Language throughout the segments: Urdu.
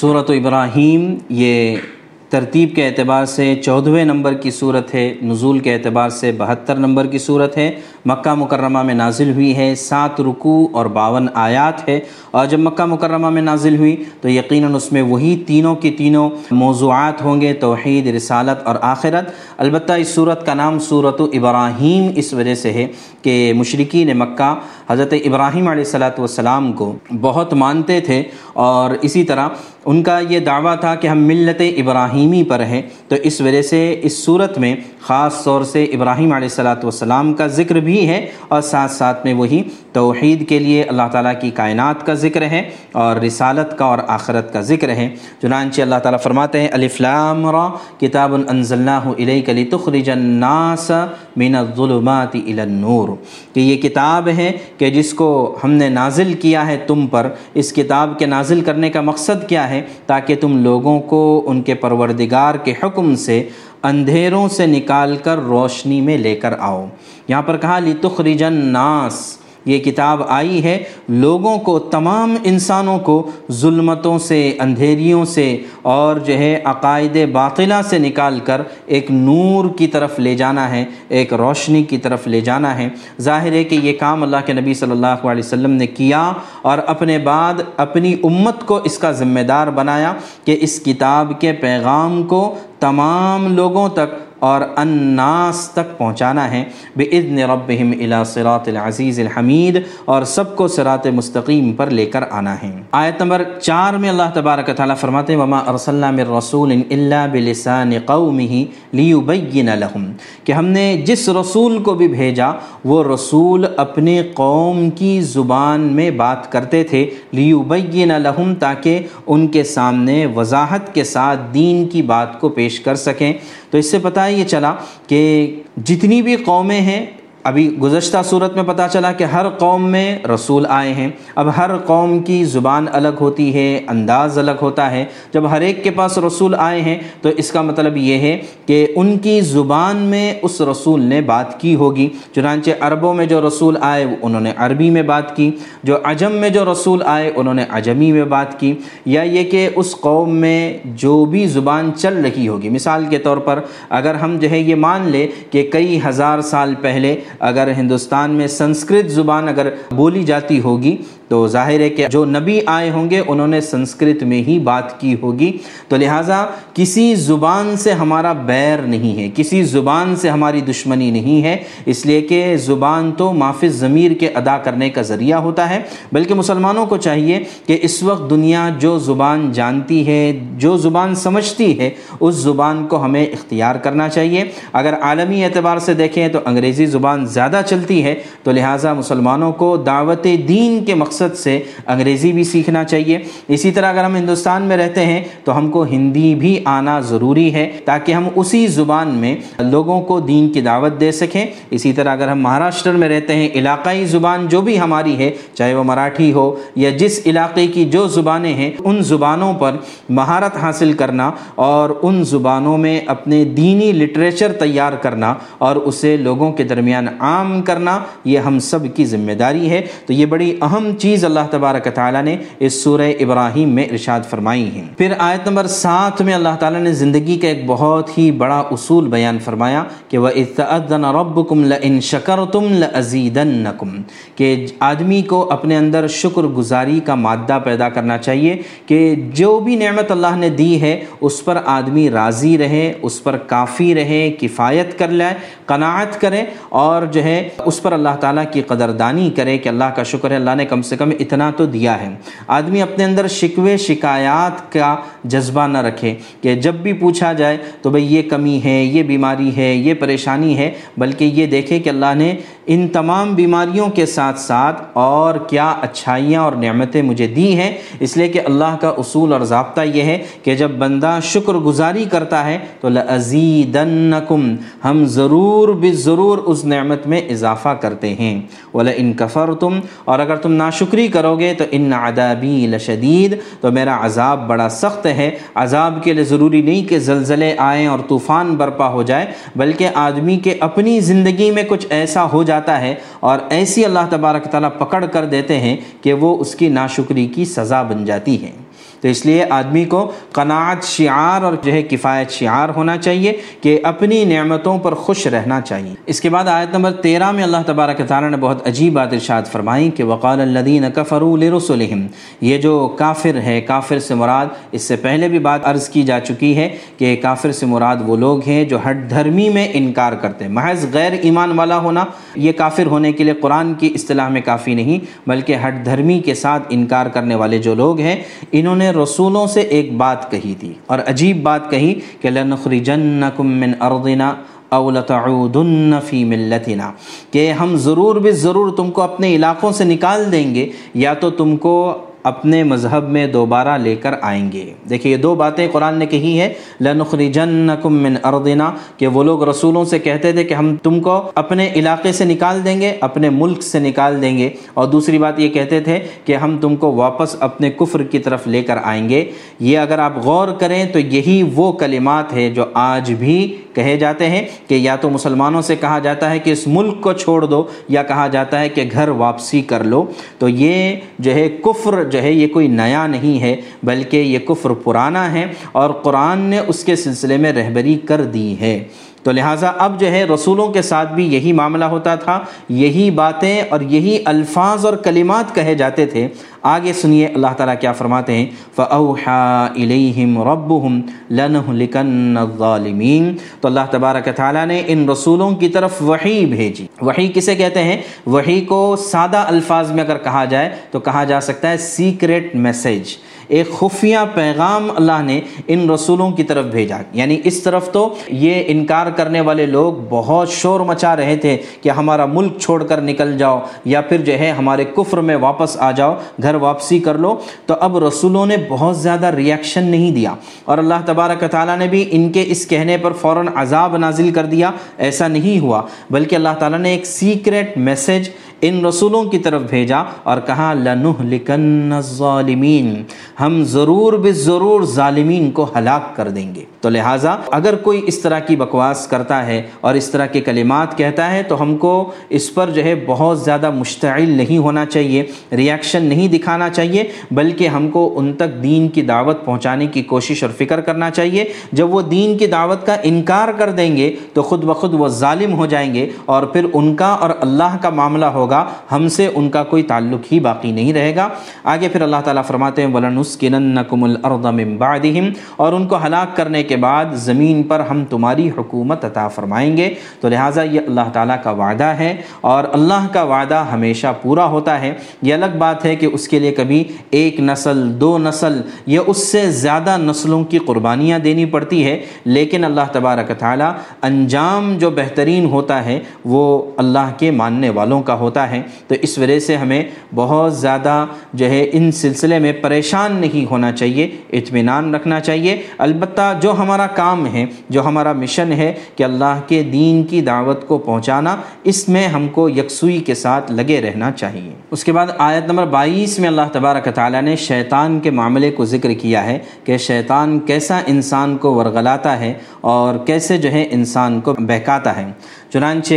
صورت ابراہیم، یہ ترتیب کے اعتبار سے چودھویں نمبر کی صورت ہے، نزول کے اعتبار سے بہتر نمبر کی صورت ہے۔ مکہ مکرمہ میں نازل ہوئی ہے، سات رکوع اور باون آیات ہے۔ اور جب مکہ مکرمہ میں نازل ہوئی، تو یقیناً اس میں وہی تینوں کی تینوں موضوعات ہوں گے، توحید، رسالت اور آخرت۔ البتہ اس صورت کا نام صورت و ابراہیم اس وجہ سے ہے کہ مشرقین مکہ حضرت ابراہیم علیہ السلاۃ والسلام کو بہت مانتے تھے۔ اور اسی طرح ان کا یہ دعویٰ تھا کہ ہم ملت ابراہیمی پر ہیں۔ تو اس وجہ سے اس صورت میں خاص طور سے ابراہیم علیہ السلاۃ والسلام کا ذکر بھی ہے اور ساتھ ساتھ میں وہی توحید کے لیے اللہ تعالیٰ کی کائنات کا ذکر ہے اور رسالت کا اور آخرت کا ذکر ہے۔ چنانچہ اللہ تعالیٰ فرماتے ہیں الفلام را، کتاب النزلناه الیک لتخرج الناس من الظلمات الى النور۔ کہ یہ کتاب ہے کہ جس کو ہم نے نازل کیا ہے تم پر۔ اس کتاب کے نازل کرنے کا مقصد کیا ہے؟ تاکہ تم لوگوں کو ان کے پروردگار کے حکم سے اندھیروں سے نکال کر روشنی میں لے کر آؤ۔ یہاں پر کہا، لتخرج الناس یہ کتاب آئی ہے، لوگوں کو، تمام انسانوں کو، ظلمتوں سے، اندھیریوں سے، اور جو ہے عقائد باطلہ سے نکال کر ایک نور کی طرف لے جانا ہے، ایک روشنی کی طرف لے جانا ہے۔ ظاہر ہے کہ یہ کام اللہ کے نبی صلی اللہ علیہ وسلم نے کیا اور اپنے بعد اپنی امت کو اس کا ذمہ دار بنایا کہ اس کتاب کے پیغام کو تمام لوگوں تک اور الناس تک پہنچانا ہے بِإِذْنِ رَبِّهِمْ إِلَى صِرَاطِ الْعَزِيزِ الْحَمِيدِ اور سب کو صراط مستقیم پر لے کر آنا ہے۔ آیت نمبر چار میں اللہ تبارک تعالیٰ فرماتے ہیں، وَمَا أَرْسَلْنَا مِن رَسُولٍ إِلَّا بِلِسَانِ قَوْمِهِ لِيُبَيِّنَ لَهُمْ، کہ ہم نے جس رسول کو بھی بھیجا، وہ رسول اپنے قوم کی زبان میں بات کرتے تھے، لِيُبَيِّنَ لَهُمْ، تاکہ ان کے سامنے وضاحت کے ساتھ دین کی بات کو پیش کر سکیں۔ تو اس سے پتہ یہ چلا کہ جتنی بھی قومیں ہیں ابھی گزشتہ صورت میں پتہ چلا کہ ہر قوم میں رسول آئے ہیں۔ اب ہر قوم کی زبان الگ ہوتی ہے، انداز الگ ہوتا ہے۔ جب ہر ایک کے پاس رسول آئے ہیں تو اس کا مطلب یہ ہے کہ ان کی زبان میں اس رسول نے بات کی ہوگی۔ چنانچہ عربوں میں جو رسول آئے انہوں نے عربی میں بات کی۔ جو عجم میں جو رسول آئے، انہوں نے عجمی میں بات کی۔ یا یہ کہ اس قوم میں جو بھی زبان چل رہی ہوگی۔ مثال کے طور پر اگر ہم جو ہے یہ مان لے کہ کئی ہزار سال پہلے اگر ہندوستان میں سنسکرت زبان اگر بولی جاتی ہوگی، تو ظاہر ہے کہ جو نبی آئے ہوں گے، انہوں نے سنسکرت میں ہی بات کی ہوگی۔ تو لہٰذا کسی زبان سے ہمارا بیر نہیں ہے، کسی زبان سے ہماری دشمنی نہیں ہے۔ اس لیے کہ زبان تو معاف ضمیر کے ادا کرنے کا ذریعہ ہوتا ہے۔ بلکہ مسلمانوں کو چاہیے کہ اس وقت دنیا جو زبان جانتی ہے، جو زبان سمجھتی ہے، اس زبان کو ہمیں اختیار کرنا چاہیے۔ اگر عالمی اعتبار سے دیکھیں تو انگریزی زبان زیادہ چلتی ہے، تو لہٰذا مسلمانوں کو دعوت دین کے مقصد سے انگریزی بھی سیکھنا چاہیے۔ اسی طرح اگر ہم ہندوستان میں رہتے ہیں، تو ہم کو ہندی بھی آنا ضروری ہے، تاکہ ہم اسی زبان میں لوگوں کو دین کی دعوت دے سکیں۔ اسی طرح اگر ہم مہاراشٹر میں رہتے ہیں، علاقائی زبان جو بھی ہماری ہے، چاہے وہ مراٹھی ہو یا جس علاقے کی جو زبانیں ہیں، ان زبانوں پر مہارت حاصل کرنا اور ان زبانوں میں اپنے دینی لٹریچر تیار کرنا اور اسے لوگوں کے درمیان عام کرنا، یہ ہم سب کی ذمہ داری ہے۔ تو یہ بڑی اہم چیز اللہ تبارک تعالیٰ نے اس سورہ ابراہیم میں ارشاد فرمائی ہے پھر آیت نمبر سات میں اللہ تعالیٰ نے زندگی کا ایک بہت ہی بڑا اصول بیان فرمایا کہ وہ اطن رب کم لن شکر تم لزیدنکم کہ آدمی کو اپنے اندر شکر گزاری کا مادہ پیدا کرنا چاہیے کہ جو بھی نعمت اللہ نے دی ہے، اس پر آدمی راضی رہے، اس پر کافی رہے، کفایت کر لائے قناعت کرے اور اور جو ہے اس پر اللہ تعالیٰ کی قدردانی کرے کہ اللہ کا شکر ہے، اللہ نے کم سے کم اتنا تو دیا ہے۔ آدمی اپنے اندر شکوے، شکایات کا جذبہ نہ رکھے کہ جب بھی پوچھا جائے تو بھئی یہ کمی ہے، یہ بیماری ہے، یہ پریشانی ہے، بلکہ یہ دیکھے کہ اللہ نے ان تمام بیماریوں کے ساتھ ساتھ اور کیا اچھائیاں اور نعمتیں مجھے دی ہیں؟ اس لیے کہ اللہ کا اصول اور ضابطہ یہ ہے کہ جب بندہ شکر گزاری کرتا ہے تو لَأَزِيدَنَّكُمْ، ہم ضرور بھی ضرور اس نعمت میں اضافہ کرتے ہیں۔ وَلَئِن كَفَرْتُمْ اور اگر تم ناشکری کرو گے تو ان عذابی لشدید، تو میرا عذاب بڑا سخت ہے۔ عذاب کے لیے ضروری نہیں کہ زلزلے آئیں اور طوفان برپا ہو جائے، بلکہ آدمی کے اپنی زندگی میں کچھ ایسا ہو جائے جاتا ہے اور ایسی اللہ تبارک تعالیٰ پکڑ کر دیتے ہیں کہ وہ اس کی ناشکری کی سزا بن جاتی ہے۔ تو اس لیے آدمی کو قناعت شعار اور جو ہے کفایت شعار ہونا چاہیے کہ اپنی نعمتوں پر خوش رہنا چاہیے۔ اس کے بعد آیت نمبر تیرہ میں اللہ تبارک تعالیٰ نے بہت عجیب بات ارشاد فرمائی کہ وقال الدین کفروا لرسلہم۔ یہ جو کافر ہے، کافر سے مراد، اس سے پہلے بھی بات عرض کی جا چکی ہے کہ کافر سے مراد وہ لوگ ہیں جو ہٹ دھرمی میں انکار کرتے ہیں۔ محض غیر ایمان والا ہونا، یہ کافر ہونے کے لیے قرآن کی اصطلاح میں کافی نہیں، بلکہ ہٹ دھرمی کے ساتھ انکار کرنے والے جو لوگ ہیں، انہوں نے رسولوں سے ایک بات کہی تھی اور عجیب بات کہی کہ لنخرجنکم من ارضنا او لتعودن فی ملتنا، کہ ہم ضرور بھی ضرور تم کو اپنے علاقوں سے نکال دیں گے، یا تو تم کو اپنے مذہب میں دوبارہ لے کر آئیں گے۔ دیکھیے، یہ دو باتیں قرآن نے کہی ہے لنخرجنکم من ارضنا، کہ وہ لوگ رسولوں سے کہتے تھے کہ ہم تم کو اپنے علاقے سے نکال دیں گے، اپنے ملک سے نکال دیں گے۔ اور دوسری بات یہ کہتے تھے کہ ہم تم کو واپس اپنے کفر کی طرف لے کر آئیں گے۔ یہ اگر آپ غور کریں تو یہی وہ کلمات ہے جو آج بھی کہے جاتے ہیں کہ یا تو مسلمانوں سے کہا جاتا ہے کہ اس ملک کو چھوڑ دو، یا کہا جاتا ہے کہ گھر واپسی کر لو۔ تو یہ جو ہے کفر جو ہے یہ کوئی نیا نہیں ہے، بلکہ یہ کفر پرانا ہے اور قرآن نے اس کے سلسلے میں رہبری کر دی ہے۔ تو لہٰذا اب جو ہے رسولوں کے ساتھ بھی یہی معاملہ ہوتا تھا، یہی باتیں اور یہی الفاظ اور کلمات کہے جاتے تھے۔ آگے سنیے اللہ تعالیٰ کیا فرماتے ہیں۔ فَأَوْحَا إِلَيْهِمْ رَبُّهُمْ لَنُهْلِكَنَّ الظَّالِمِينَ۔ تو اللہ تبارک تعالیٰ نے ان رسولوں کی طرف وحی بھیجی۔ وحی کسے کہتے ہیں؟ وحی کو سادہ الفاظ میں اگر کہا جائے تو کہا جا سکتا ہے سیکریٹ میسیج ایک خفیہ پیغام اللہ نے ان رسولوں کی طرف بھیجا۔ یعنی اس طرف تو یہ انکار کرنے والے لوگ بہت شور مچا رہے تھے کہ ہمارا ملک چھوڑ کر نکل جاؤ یا پھر جو ہے ہمارے کفر میں واپس آ جاؤ، گھر واپسی کر لو۔ تو اب رسولوں نے بہت زیادہ ریاکشن نہیں دیا۔ اور اللہ تبارک تعالیٰ نے بھی ان کے اس کہنے پر فوراً عذاب نازل کر دیا۔ ایسا نہیں ہوا، بلکہ اللہ تعالیٰ نے ایک سیکریٹ میسج ان رسولوں کی طرف بھیجا اور کہا لَنُهْلِكَنَّ الظَّالِمِينَ ہم ضرور بے ضرور ظالمین کو ہلاک کر دیں گے۔ تو لہٰذا، اگر کوئی اس طرح کی بکواس کرتا ہے اور اس طرح کے کلمات کہتا ہے، تو ہم کو اس پر جو ہے بہت زیادہ مشتعل نہیں ہونا چاہیے ریاکشن نہیں دکھانا چاہیے، بلکہ ہم کو ان تک دین کی دعوت پہنچانے کی کوشش اور فکر کرنا چاہیے۔ جب وہ دین کی دعوت کا انکار کر دیں گے، تو خود بخود وہ ظالم ہو جائیں گے اور پھر ان کا اور اللہ کا معاملہ ہوگا۔ ہم سے ان کا کوئی تعلق ہی باقی نہیں رہے گا۔ آگے پھر اللہ تعالیٰ فرماتے ہیں، وَلَنُسْكِنَنَّكُمُ الْأَرْضَ مِن بَعْدِهِمْ۔ اور ان کو ہلاک کرنے کے بعد زمین پر ہم تمہاری حکومت عطا فرمائیں گے۔ تو لہٰذا یہ اللہ تعالیٰ کا وعدہ ہے اور اللہ کا وعدہ ہمیشہ پورا ہوتا ہے۔ یہ الگ بات ہے کہ اس کے لیے کبھی ایک نسل، دو نسل یا اس سے زیادہ نسلوں کی قربانیاں دینی پڑتی ہے۔ لیکن اللہ تبارک تعالیٰ انجام جو بہترین ہوتا ہے وہ اللہ کے ماننے والوں کا ہوتا ہے تو اس وجہ سے ہمیں بہت زیادہ جو ہے ان سلسلے میں پریشان نہیں ہونا چاہیے، اطمینان رکھنا چاہیے۔ البتہ جو ہمارا کام ہے، جو ہمارا مشن ہے کہ اللہ کے دین کی دعوت کو پہنچانا، اس میں ہم کو یکسوئی کے ساتھ لگے رہنا چاہیے۔ اس کے بعد آیت نمبر بائیس میں اللہ تبارک تعالیٰ نے شیطان کے معاملے کو ذکر کیا ہے کہ شیطان کیسا انسان کو ورغلاتا ہے اور کیسے جو ہے انسان کو بہکاتا ہے۔ چنانچہ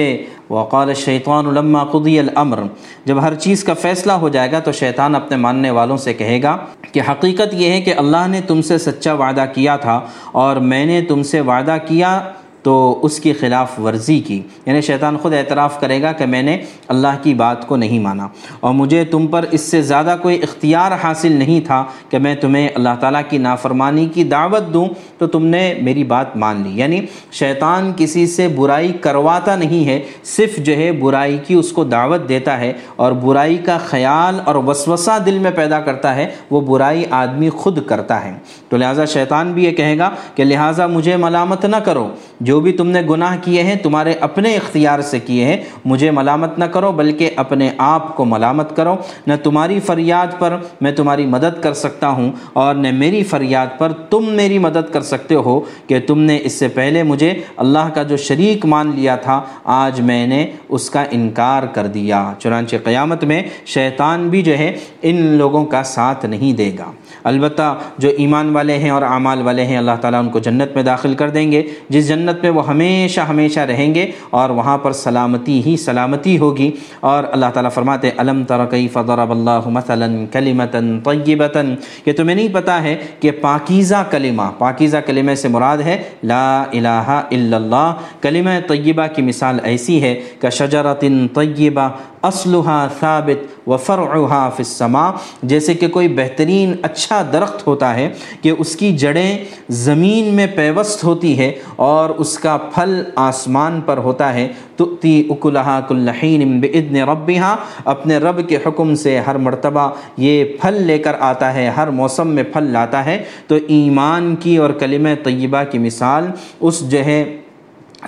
وقال الشیطان لما قضی الامر۔ جب ہر چیز کا فیصلہ ہو جائے گا تو شیطان اپنے ماننے والوں سے کہے گا کہ حقیقت یہ ہے کہ اللہ نے تم سے سچا وعدہ کیا تھا اور میں نے تم سے وعدہ کیا تو اس کی خلاف ورزی کی۔ یعنی شیطان خود اعتراف کرے گا کہ میں نے اللہ کی بات کو نہیں مانا۔ اور مجھے تم پر اس سے زیادہ کوئی اختیار حاصل نہیں تھا کہ میں تمہیں اللہ تعالیٰ کی نافرمانی کی دعوت دوں، تو تم نے میری بات مان لی۔ یعنی شیطان کسی سے برائی کرواتا نہیں ہے، صرف جو ہے برائی کی اس کو دعوت دیتا ہے۔ اور برائی کا خیال اور وسوسہ دل میں پیدا کرتا ہے، وہ برائی آدمی خود کرتا ہے۔ تو لہٰذا شیطان بھی یہ کہے گا کہ لہٰذا مجھے ملامت نہ کرو۔ جو بھی تم نے گناہ کیے ہیں، تمہارے اپنے اختیار سے کیے ہیں، مجھے ملامت نہ کرو، بلکہ اپنے آپ کو ملامت کرو۔ نہ تمہاری فریاد پر میں تمہاری مدد کر سکتا ہوں، اور نہ میری فریاد پر تم میری مدد کر سکتے ہو کہ تم نے اس سے پہلے مجھے اللہ کا جو شریک مان لیا تھا، آج میں نے اس کا انکار کر دیا۔ چنانچہ قیامت میں شیطان بھی جو ہے، ان لوگوں کا ساتھ نہیں دے گا۔ البتہ جو ایمان والے ہیں اور اعمال والے ہیں، اللہ تعالیٰ ان کو جنت میں داخل کر دیں گے۔ جس جنت میں وہ ہمیشہ ہمیشہ رہیں گے اور وہاں پر سلامتی ہی سلامتی ہوگی۔ اور اللہ تعالیٰ فرماتے علم ترقی فضرب اللہ مثلاً کلیمتاً طیبتاً کہ تمہیں نہیں پتہ ہے کہ پاکیزہ کلمہ پاکیزہ کلمہ سے مراد ہے لا الہ الا اللہ۔ کلمہ طیبہ کی مثال ایسی ہے کہ شجرت طیبہ اسلحہ ثابت و فرعها فی السماء، جیسے کہ کوئی بہترین اچھا درخت ہوتا ہے کہ اس کی جڑیں زمین میں پیوست ہوتی ہے اور اس کا پھل آسمان پر ہوتا ہے، تؤتی اکلہا کلحین بإذن ربہا۔ اپنے رب کے حکم سے ہر مرتبہ یہ پھل لے کر آتا ہے، ہر موسم میں پھل لاتا ہے۔ تو ایمان کی اور کلمہ طیبہ کی مثال، اس جو ہے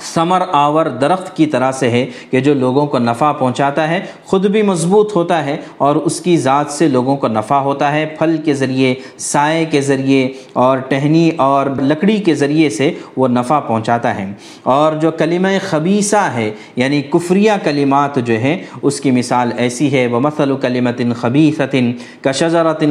ثمر آور درخت کی طرح سے ہے کہ جو لوگوں کو نفع پہنچاتا ہے، خود بھی مضبوط ہوتا ہے اور اس کی ذات سے لوگوں کو نفع ہوتا ہے۔ پھل کے ذریعے، سائے کے ذریعے اور ٹہنی اور لکڑی کے ذریعے سے وہ نفع پہنچاتا ہے۔ اور جو کلمہ خبیصہ ہے یعنی کفریہ کلمات جو ہیں، اس کی مثال ایسی ہے۔ وہ مثل کلمت خبیصۃ کا شجرت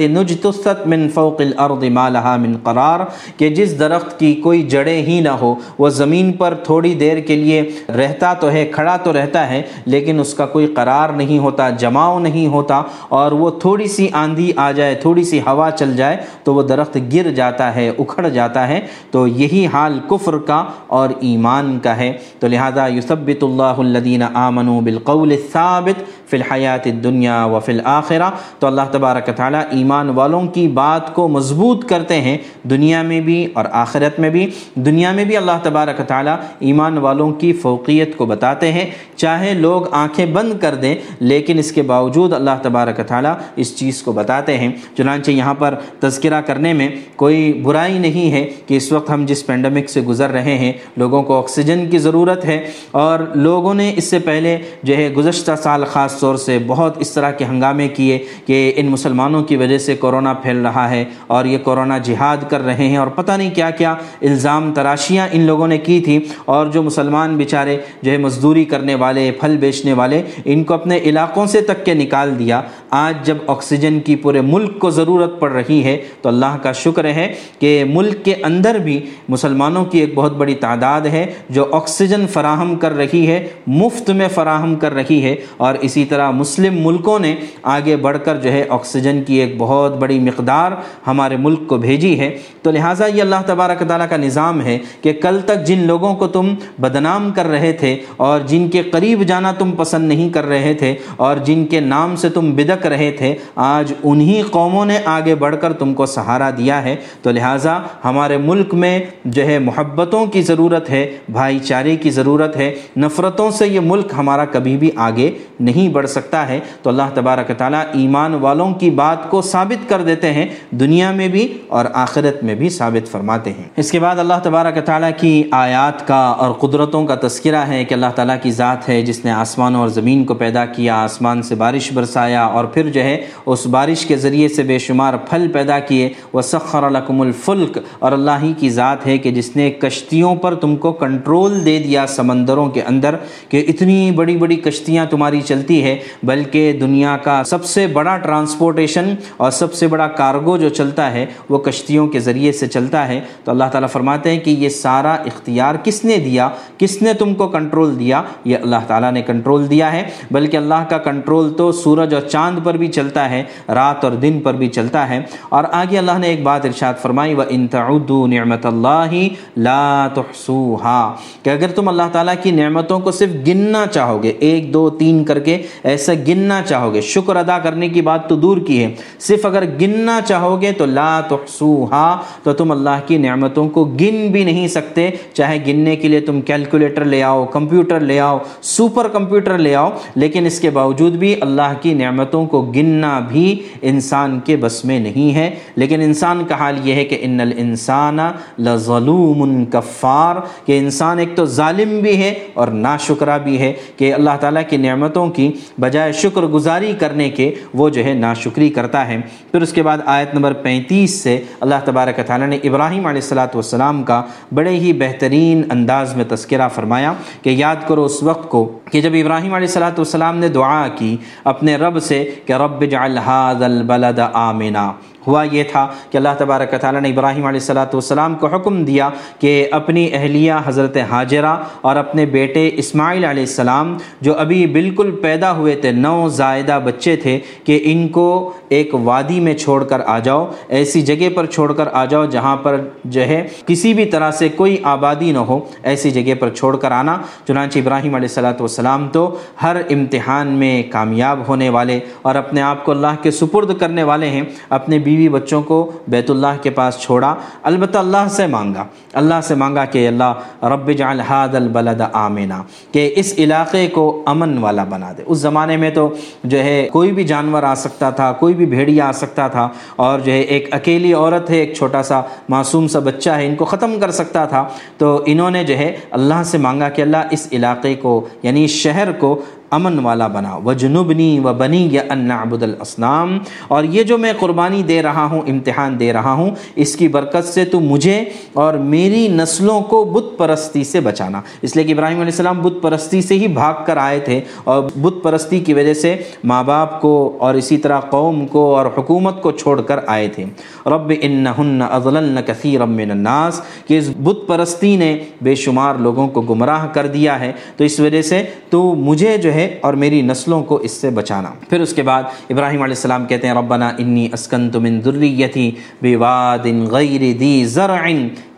نجتست من فوق الارض ما لها من قرار، کہ جس درخت کی کوئی جڑیں ہی نہ ہو، وہ زمین پر تھوڑی دیر کے لیے رہتا تو ہے، کھڑا تو رہتا ہے، لیکن اس کا کوئی قرار نہیں ہوتا، جماؤ نہیں ہوتا اور وہ تھوڑی سی آندھی آ جائے، تھوڑی سی ہوا چل جائے تو وہ درخت گر جاتا ہے، اکھڑ جاتا ہے۔ تو یہی حال کفر کا اور ایمان کا ہے۔ تو لہذا یثبت اللہ الذین آمنوا بالقول الثابت فی الحیات الدنیا و فی الآخرہ تو اللہ تبارک تعالیٰ ایمان والوں کی بات کو مضبوط کرتے ہیں دنیا میں بھی اور آخرت میں بھی۔ دنیا میں بھی اللہ تبارک تعالیٰ ایمان والوں کی فوقیت کو بتاتے ہیں۔ چاہے لوگ آنکھیں بند کر دیں، لیکن اس کے باوجود اللہ تبارک تعالیٰ اس چیز کو بتاتے ہیں۔ چنانچہ یہاں پر تذکرہ کرنے میں کوئی برائی نہیں ہے کہ اس وقت ہم جس پینڈمک سے گزر رہے ہیں، لوگوں کو آکسیجن کی ضرورت ہے اور لوگوں نے اس سے پہلے جو ہے گزشتہ سال خاص زور سے بہت اس طرح کے ہنگامے کیے کہ ان مسلمانوں کی وجہ سے کورونا پھیل رہا ہے اور یہ کورونا جہاد کر رہے ہیں اور پتہ نہیں کیا کیا الزام تراشیاں ان لوگوں نے کی تھی اور جو مسلمان بیچارے جو ہے مزدوری کرنے والے، پھل بیچنے والے، ان کو اپنے علاقوں سے تک کے نکال دیا۔ آج جب آکسیجن کی پورے ملک کو ضرورت پڑ رہی ہے، تو اللہ کا شکر ہے کہ ملک کے اندر بھی مسلمانوں کی ایک بہت بڑی تعداد ہے، جو آکسیجن فراہم کر رہی ہے، مفت میں فراہم کر رہی ہے۔ اور اسی طرح مسلم ملکوں نے آگے بڑھ کر جو ہے آکسیجن کی ایک بہت بڑی مقدار ہمارے ملک کو بھیجی ہے۔ تو لہٰذا یہ اللہ تبارک تعالیٰ کا نظام ہے کہ کل تک جن لوگوں کو تم بدنام کر رہے تھے اور جن کے قریب جانا تم پسند نہیں کر رہے تھے اور جن کے نام سے تم بدک رہے تھے، آج انہی قوموں نے آگے بڑھ کر تم کو سہارا دیا ہے۔ تو لہٰذا ہمارے ملک میں جو ہے محبتوں کی ضرورت ہے، بھائی چارے کی ضرورت ہے۔ نفرتوں سے یہ ملک ہمارا کبھی بھی آگے نہیں بڑھ سکتا ہے۔ تو اللہ تبارک تعالیٰ ایمان والوں کی بات کو ثابت کر دیتے ہیں، دنیا میں بھی اور آخرت میں بھی ثابت فرماتے ہیں۔ اس کے بعد اللہ تبارک تعالیٰ کی آیات کا اور قدرتوں کا تذکرہ ہے کہ اللہ تعالیٰ کی ذات ہے جس نے آسمان اور زمین کو پیدا کیا، آسمان سے بارش برسایا اور پھر جو ہے اس بارش کے ذریعے سے بے شمار پھل پیدا کیے۔ وہ سخر الکم الفلک اور اللہ ہی کی ذات ہے کہ جس نے کشتیوں پر تم کو کنٹرول دے دیا سمندروں کے اندر کہ اتنی بڑی بڑی کشتیاں تمہاری چلتی ہے، بلکہ دنیا کا سب سے بڑا ٹرانسپورٹیشن اور سب سے بڑا کارگو جو چلتا ہے، وہ کشتیوں کے ذریعے سے چلتا ہے۔ تو اللہ تعالیٰ فرماتے ہیں کہ یہ سارا اختیار کس نے دیا؟ کس نے تم کو کنٹرول دیا؟ یہ اللہ تعالیٰ نے کنٹرول دیا ہے۔ بلکہ اللہ کا کنٹرول تو سورج اور چاند پر بھی چلتا ہے، رات اور دن پر بھی چلتا ہے۔ اور آگے اللہ نے ایک بات ارشاد فرمائی و ان تعدوا نعمت اللہ لا تحصوها۔ کہ اگر تم اللہ تعالیٰ کی نعمتوں کو صرف گننا چاہو گے ایک، دو، تین کر کے ایسا گننا چاہو گے شکر ادا کرنے کی بات تو دور کی ہے۔ صرف اگر گننا چاہو گے تو لا تحصوها۔ تو تم اللہ کی نعمتوں کو گن بھی نہیں سکتے۔ چاہے گننے کے لیے تم کیلکولیٹر لے آؤ، کمپیوٹر لے آؤ سپر کمپیوٹر لے آؤ، لیکن اس کے باوجود بھی اللہ کی نعمتوں کو گننا بھی انسان کے بس میں نہیں ہے۔ لیکن انسان کا حال یہ ہے کہ ان الانسان لظلوم کفار، کہ انسان ایک تو ظالم بھی ہے اور ناشکرہ بھی ہے کہ اللہ تعالیٰ کی نعمتوں کی بجائے شکر گزاری کرنے کے وہ جو ہے ناشکری کرتا ہے۔ پھر اس کے بعد آیت نمبر پینتیس سے اللہ تبارک تعالیٰ نے ابراہیم علیہ السلاۃ والسلام کا بڑے ہی بہترین انداز میں تذکرہ فرمایا کہ یاد کرو اس وقت کو کہ جب ابراہیم علیہ السلاۃ والسلام نے دعا کی اپنے رب سے کہ رب جعل هذا البلد آمنا۔ ہوا یہ تھا کہ اللہ تبارک تعالیٰ نے ابراہیم علیہ السلاۃ والسلام کو حکم دیا کہ اپنی اہلیہ حضرت حاجرہ اور اپنے بیٹے اسماعیل علیہ السلام جو ابھی بالکل پیدا ہوئے تھے، نو زائدہ بچے تھے، کہ ان کو ایک وادی میں چھوڑ کر آ جاؤ، ایسی جگہ پر چھوڑ کر آ جاؤ جہاں پر جو ہے کسی بھی طرح سے کوئی آبادی نہ ہو، ایسی جگہ پر چھوڑ کر آنا۔ چنانچہ ابراہیم علیہ السلاۃ والسلام تو ہر امتحان میں کامیاب ہونے والے اور اپنے آپ کو اللہ کے سپرد کرنے والے ہیں، اپنے بی بیوی بچوں کو بیت اللہ کے پاس چھوڑا۔ البتہ اللہ سے مانگا۔ اللہ سے مانگا کہ اللہ، رب جعل حاد البلد آمینہ کہ اس علاقے کو امن والا بنا دے۔ اس زمانے میں تو جو ہے کوئی بھی جانور آ سکتا تھا، کوئی بھی بھیڑیا آ سکتا تھا اور جو ہے ایک اکیلی عورت ہے، ایک چھوٹا سا معصوم سا بچہ ہے، ان کو ختم کر سکتا تھا۔ تو انہوں نے جو ہے اللہ سے مانگا کہ اللہ اس علاقے کو یعنی شہر کو امن والا بنا۔ و جنوبنی و بنی یا ان عبد الاسلام اور یہ جو میں قربانی دے رہا ہوں، امتحان دے رہا ہوں، اس کی برکت سے تو مجھے اور میری نسلوں کو بت پرستی سے بچانا۔ اس لیے کہ ابراہیم علیہ السلام بت پرستی سے ہی بھاگ کر آئے تھے اور بت پرستی کی وجہ سے ماں باپ کو اور اسی طرح قوم کو اور حکومت کو چھوڑ کر آئے تھے۔ رب انہن اضللن کثیر من الناس۔ کہ اس بت پرستی نے بے شمار لوگوں کو گمراہ کر دیا ہے۔ تو اس وجہ سے تو مجھے جو ہے ہے اور میری نسلوں کو اس سے بچانا۔ پھر اس کے بعد ابراہیم علیہ السلام کہتے ہیں، ربنا انی اسکنت من ذریتی بواد غیر دی زرع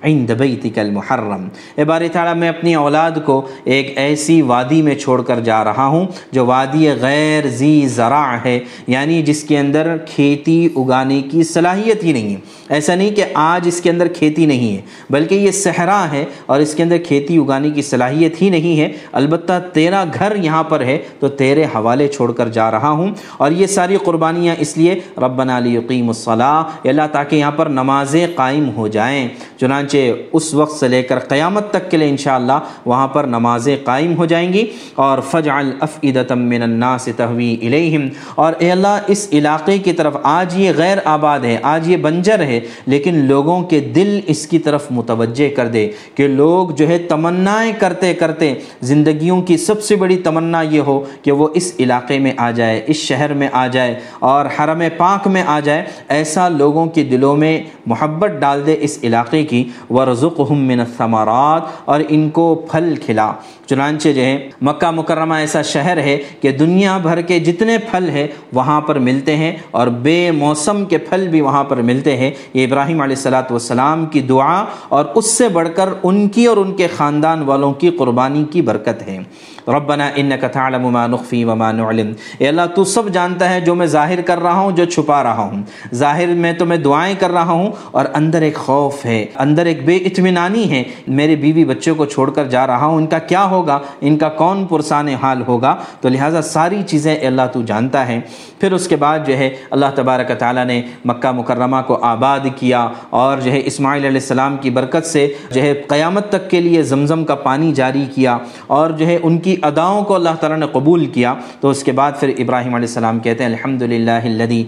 عند بیتک المحرم۔ اے باری تعالیٰ، میں اپنی اولاد کو ایک ایسی وادی میں چھوڑ کر جا رہا ہوں جو وادی غیر زی زرع ہے یعنی جس کے اندر کھیتی اگانے کی صلاحیت ہی نہیں۔ ہے ایسا نہیں کہ آج اس کے اندر کھیتی نہیں ہے، بلکہ یہ صحرا ہے اور اس کے اندر کھیتی اگانے کی صلاحیت ہی نہیں ہے۔ البتہ تیرا گھر یہاں پر ہے تو تیرے حوالے چھوڑ کر جا رہا ہوں۔ اور یہ ساری قربانیاں اس لیے ربنا لیقیم الصلاح اللہ تاکہ یہاں پر نمازیں قائم ہو جائیں۔ چنانچہ اس وقت سے لے کر قیامت تک کے لیے انشاءاللہ وہاں پر نمازیں قائم ہو جائیں گی اور فجعل افئدتا من الناس تہوی الیہم اور اے اللہ اس علاقے کی طرف آج یہ غیر آباد ہے، آج یہ بنجر ہے، لیکن لوگوں کے دل اس کی طرف متوجہ کر دے کہ لوگ جو ہے تمنائیں کرتے کرتے زندگیوں کی سب سے بڑی تمنا یہ ہو کہ وہ اس علاقے میں آ جائے، اس شہر میں آ جائے اور حرم پاک میں آ جائے۔ ایسا لوگوں کے دلوں میں محبت ڈال دے اس علاقے کی ورزقہم من الثمرات اور ان کو پھل کھلا۔ چنانچہ جو ہے، مکہ مکرمہ ایسا شہر ہے کہ دنیا بھر کے جتنے پھل ہیں، وہاں پر ملتے ہیں اور بے موسم کے پھل بھی وہاں پر ملتے ہیں۔ یہ ابراہیم علیہ السلاۃ والسلام کی دعا اور اس سے بڑھ کر ان کی اور ان کے خاندان والوں کی قربانی کی برکت ہے۔ ربنا انک تعلم ما نخفی وما نعلم اے اللہ، تو سب جانتا ہے جو میں ظاہر کر رہا ہوں، جو چھپا رہا ہوں۔ ظاہر میں تو میں دعائیں کر رہا ہوں اور اندر ایک خوف ہے، اندر ایک بے اطمینانی ہے میرے بیوی بچوں کو چھوڑ کر جا رہا ہوں، ان کا کیا ہوگا؟ ان کا کون پرسان حال ہوگا؟ تو لہٰذا ساری چیزیں اللہ تو جانتا ہے۔ پھر اس کے بعد جو ہے، اللہ تبارک تعالیٰ نے مکہ مکرمہ کو آباد کیا اور جو ہے، اسماعیل علیہ السلام کی برکت سے جو ہے، قیامت تک کے لیے زمزم کا پانی جاری کیا اور جو ہے، ان کی اداؤں کو اللہ تعالیٰ نے قبول کیا۔ تو اس کے بعد پھر ابراہیم علیہ السلام کہتے ہیں الحمد للہ الدی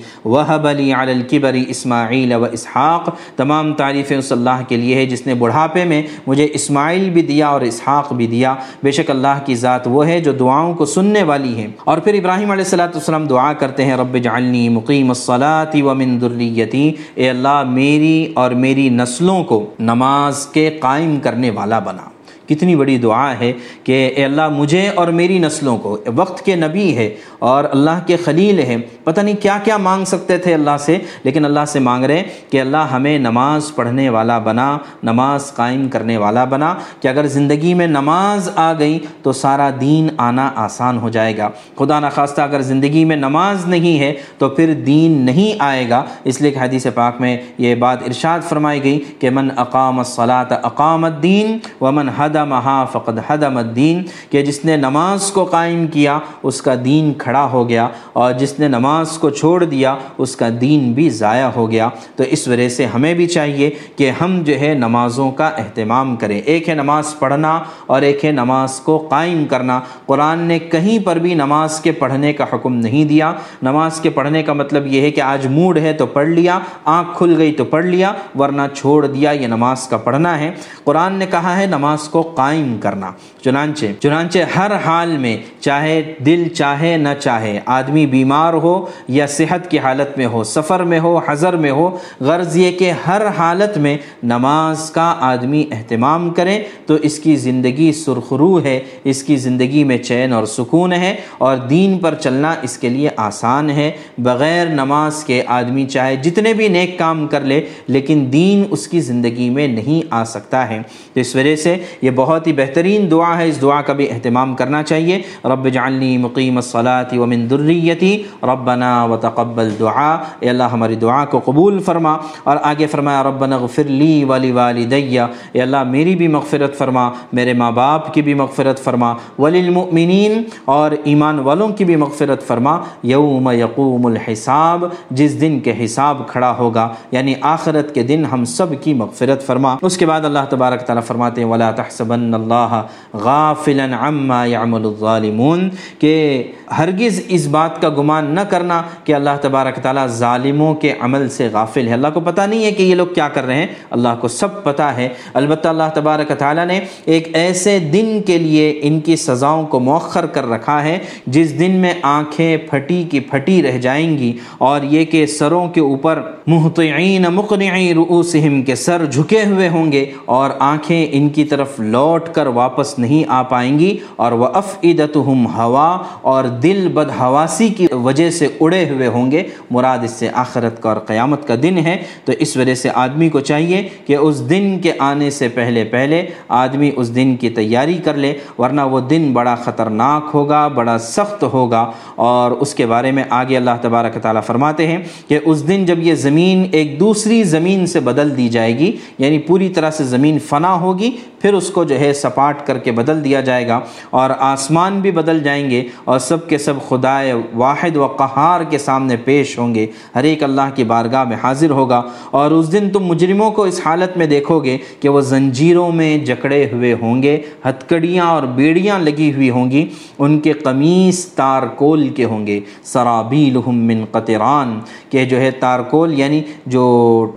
علی الکبری اسماعیل و اسحاق۔ تمام تعریفیں اس اللہ کے لیے ہے جس نے بڑھاپے میں مجھے اسماعیل بھی دیا اور اسحاق بھی دیا۔ بے شک اللہ کی ذات وہ ہے جو دعاؤں کو سننے والی ہے۔ اور پھر ابراہیم علیہ السلاۃ والسلام دعا کرتے ہیں، رب جعلنی مقیم الصلاۃ ومن ذریتی۔ اے اللہ، میری اور میری نسلوں کو نماز کے قائم کرنے والا بنا۔ کتنی بڑی دعا ہے کہ اے اللہ مجھے اور میری نسلوں کو، وقت کے نبی ہے اور اللہ کے خلیل ہے پتہ نہیں کیا کیا مانگ سکتے تھے اللہ سے، لیکن اللہ سے مانگ رہے کہ اللہ ہمیں نماز پڑھنے والا بنا، نماز قائم کرنے والا بنا۔ کہ اگر زندگی میں نماز آ گئی تو سارا دین آنا آسان ہو جائے گا۔ خدا نخواستہ، اگر زندگی میں نماز نہیں ہے تو پھر دین نہیں آئے گا۔ اس لیے کہ حدیث پاک میں یہ بات ارشاد فرمائی گئی کہ من اقام الصلاۃ اقام الدین ومن حد ہدمہا فقد حدم الدین، کہ جس نے نماز کو قائم کیا اس کا دین کھڑا ہو گیا، اور جس نے نماز کو چھوڑ دیا اس کا دین بھی ضائع ہو گیا۔ تو اس وجہ سے ہمیں بھی چاہیے کہ ہم جو ہے نمازوں کا اہتمام کریں۔ ایک ہے نماز پڑھنا اور ایک ہے نماز کو قائم کرنا۔ قرآن نے کہیں پر بھی نماز کے پڑھنے کا حکم نہیں دیا۔ نماز کے پڑھنے کا مطلب یہ ہے کہ آج موڈ ہے تو پڑھ لیا، آنکھ کھل گئی تو پڑھ لیا، ورنہ چھوڑ دیا، یہ نماز کا پڑھنا ہے۔ قرآن نے کہا ہے نماز کو قائم کرنا۔ چنانچہ چنانچہ ہر حال میں چاہے دل چاہے نہ چاہے، آدمی بیمار ہو یا صحت کی حالت میں ہو، سفر میں ہو، حضر میں ہو، غرض یہ کہ ہر حالت میں نماز کا آدمی اہتمام کرے تو اس کی زندگی سرخرو ہے، اس کی زندگی میں چین اور سکون ہے اور دین پر چلنا اس کے لیے آسان ہے۔ بغیر نماز کے آدمی چاہے جتنے بھی نیک کام کر لے، لیکن دین اس کی زندگی میں نہیں آ سکتا ہے۔ تو اس وجہ سے یہ بہت ہی بہترین دعا ہے۔ اس دعا کا بھی اہتمام کرنا چاہیے۔ رب جعلنی مقیم الصلاة ومن ذریتی۔ ربنا وتقبل دعا۔ اے اللہ، ہماری دعا کو قبول فرما۔ اور آگے فرمایا، ربنا غفر لی ولی والدیہ اے اللہ، میری بھی مغفرت فرما۔ میرے ماں باپ کی بھی مغفرت فرما۔ وللمؤمنین اور ایمان والوں کی بھی مغفرت فرما۔ یوم یقوم الحساب۔ جس دن کے حساب کھڑا ہوگا یعنی آخرت کے دن ہم سب کی مغفرت فرما۔ اس کے بعد اللہ تبارک تعالیٰ فرماتے ہیں، ولا تحسبن اللہ غافلا عما يعمل الظالمون کہ ہرگز اس بات کا گمان نہ کرنا کہ اللہ تبارک تعالیٰ ظالموں کے عمل سے غافل ہے۔ اللہ کو پتہ نہیں ہے کہ یہ لوگ کیا کر رہے ہیں۔ اللہ کو سب پتہ ہے۔ البتہ اللہ تبارک تعالیٰ نے ایک ایسے دن کے لیے ان کی سزاؤں کو مؤخر کر رکھا ہے جس دن میں آنکھیں پھٹی کی پھٹی رہ جائیں گی اور یہ کہ سروں کے اوپر محتعین مقنعی رؤوسہم کے سر جھکے ہوئے ہوں گے اور آنکھیں ان کی طرف لوٹ کر واپس نہیں آ پائیں گی اور وہ افعدتہم ہوا اور دل بدحواسی کی وجہ سے اڑے ہوئے ہوں گے۔ مراد اس سے آخرت کا اور قیامت کا دن ہے۔ تو اس وجہ سے آدمی کو چاہیے کہ اس دن کے آنے سے پہلے پہلے آدمی اس دن کی تیاری کر لے، ورنہ وہ دن بڑا خطرناک ہوگا، بڑا سخت ہوگا۔ اور اس کے بارے میں آگے اللہ تبارک تعالیٰ فرماتے ہیں کہ اس دن جب یہ زمین ایک دوسری زمین سے بدل دی جائے گی یعنی پوری طرح سے زمین فنا ہوگی، پھر اس کو جو ہے سپاٹ کر کے بدل دیا جائے گا اور آسمان بھی بدل جائیں گے اور سب کے سب خدائے واحد و قہار کے سامنے پیش ہوں گے۔ ہر ایک اللہ کی بارگاہ میں حاضر ہوگا اور اس دن تم مجرموں کو اس حالت میں دیکھو گے کہ وہ زنجیروں میں جکڑے ہوئے ہوں گے، ہتکڑیاں اور بیڑیاں لگی ہوئی ہوں گی، ان کے قمیص تارکول کے ہوں گے۔ سرابیلہم من قطران، کہ جو ہے تارکول یعنی جو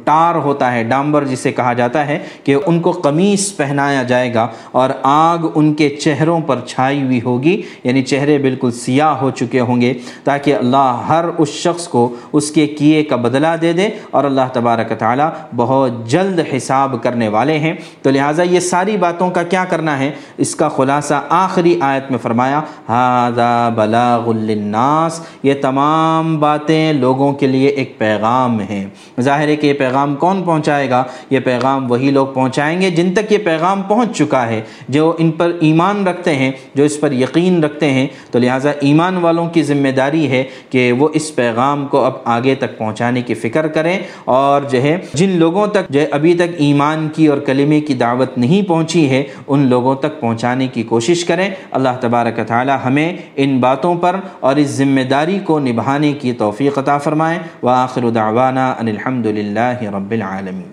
ٹار ہوتا ہے، ڈامبر جسے کہا جاتا ہے، کہ ان کو قمیص پہنایا جائے گا اور آگ ان کے چہروں پر چھائی ہوئی ہوگی یعنی چہرے بالکل سیاہ ہو چکے ہوں گے، تاکہ اللہ ہر اس شخص کو اس کے کیے کا بدلہ دے دے اور اللہ تبارک تعالیٰ بہت جلد حساب کرنے والے ہیں۔ تو لہٰذا یہ ساری باتوں کا کیا کرنا ہے؟ اس کا خلاصہ آخری آیت میں فرمایا، ہاذا بلاغ للناس یہ تمام باتیں لوگوں کے لیے ایک پیغام ہیں۔ ظاہر ہے کہ یہ پیغام کون پہنچائے گا؟ یہ پیغام وہی لوگ پہنچائیں گے جن تک یہ پیغام پہنچ چکا ہے، جو ان پر ایمان رکھتے ہیں، جو اس پر یقین رکھتے ہیں، تو لہٰذا ایمان والوں کی ذمہ داری ہے کہ وہ اس پیغام کو اب آگے تک پہنچانے کی فکر کریں اور جو ہے، جن لوگوں تک جو ہے ابھی تک ایمان کی اور کلمے کی دعوت نہیں پہنچی ہے، ان لوگوں تک پہنچانے کی کوشش کریں۔ اللہ تبارک تعالی ہمیں ان باتوں پر اور اس ذمہ داری کو نبھانے کی توفیق عطا فرمائیں وآخر دعوانا ان الحمد للہ رب العالمین۔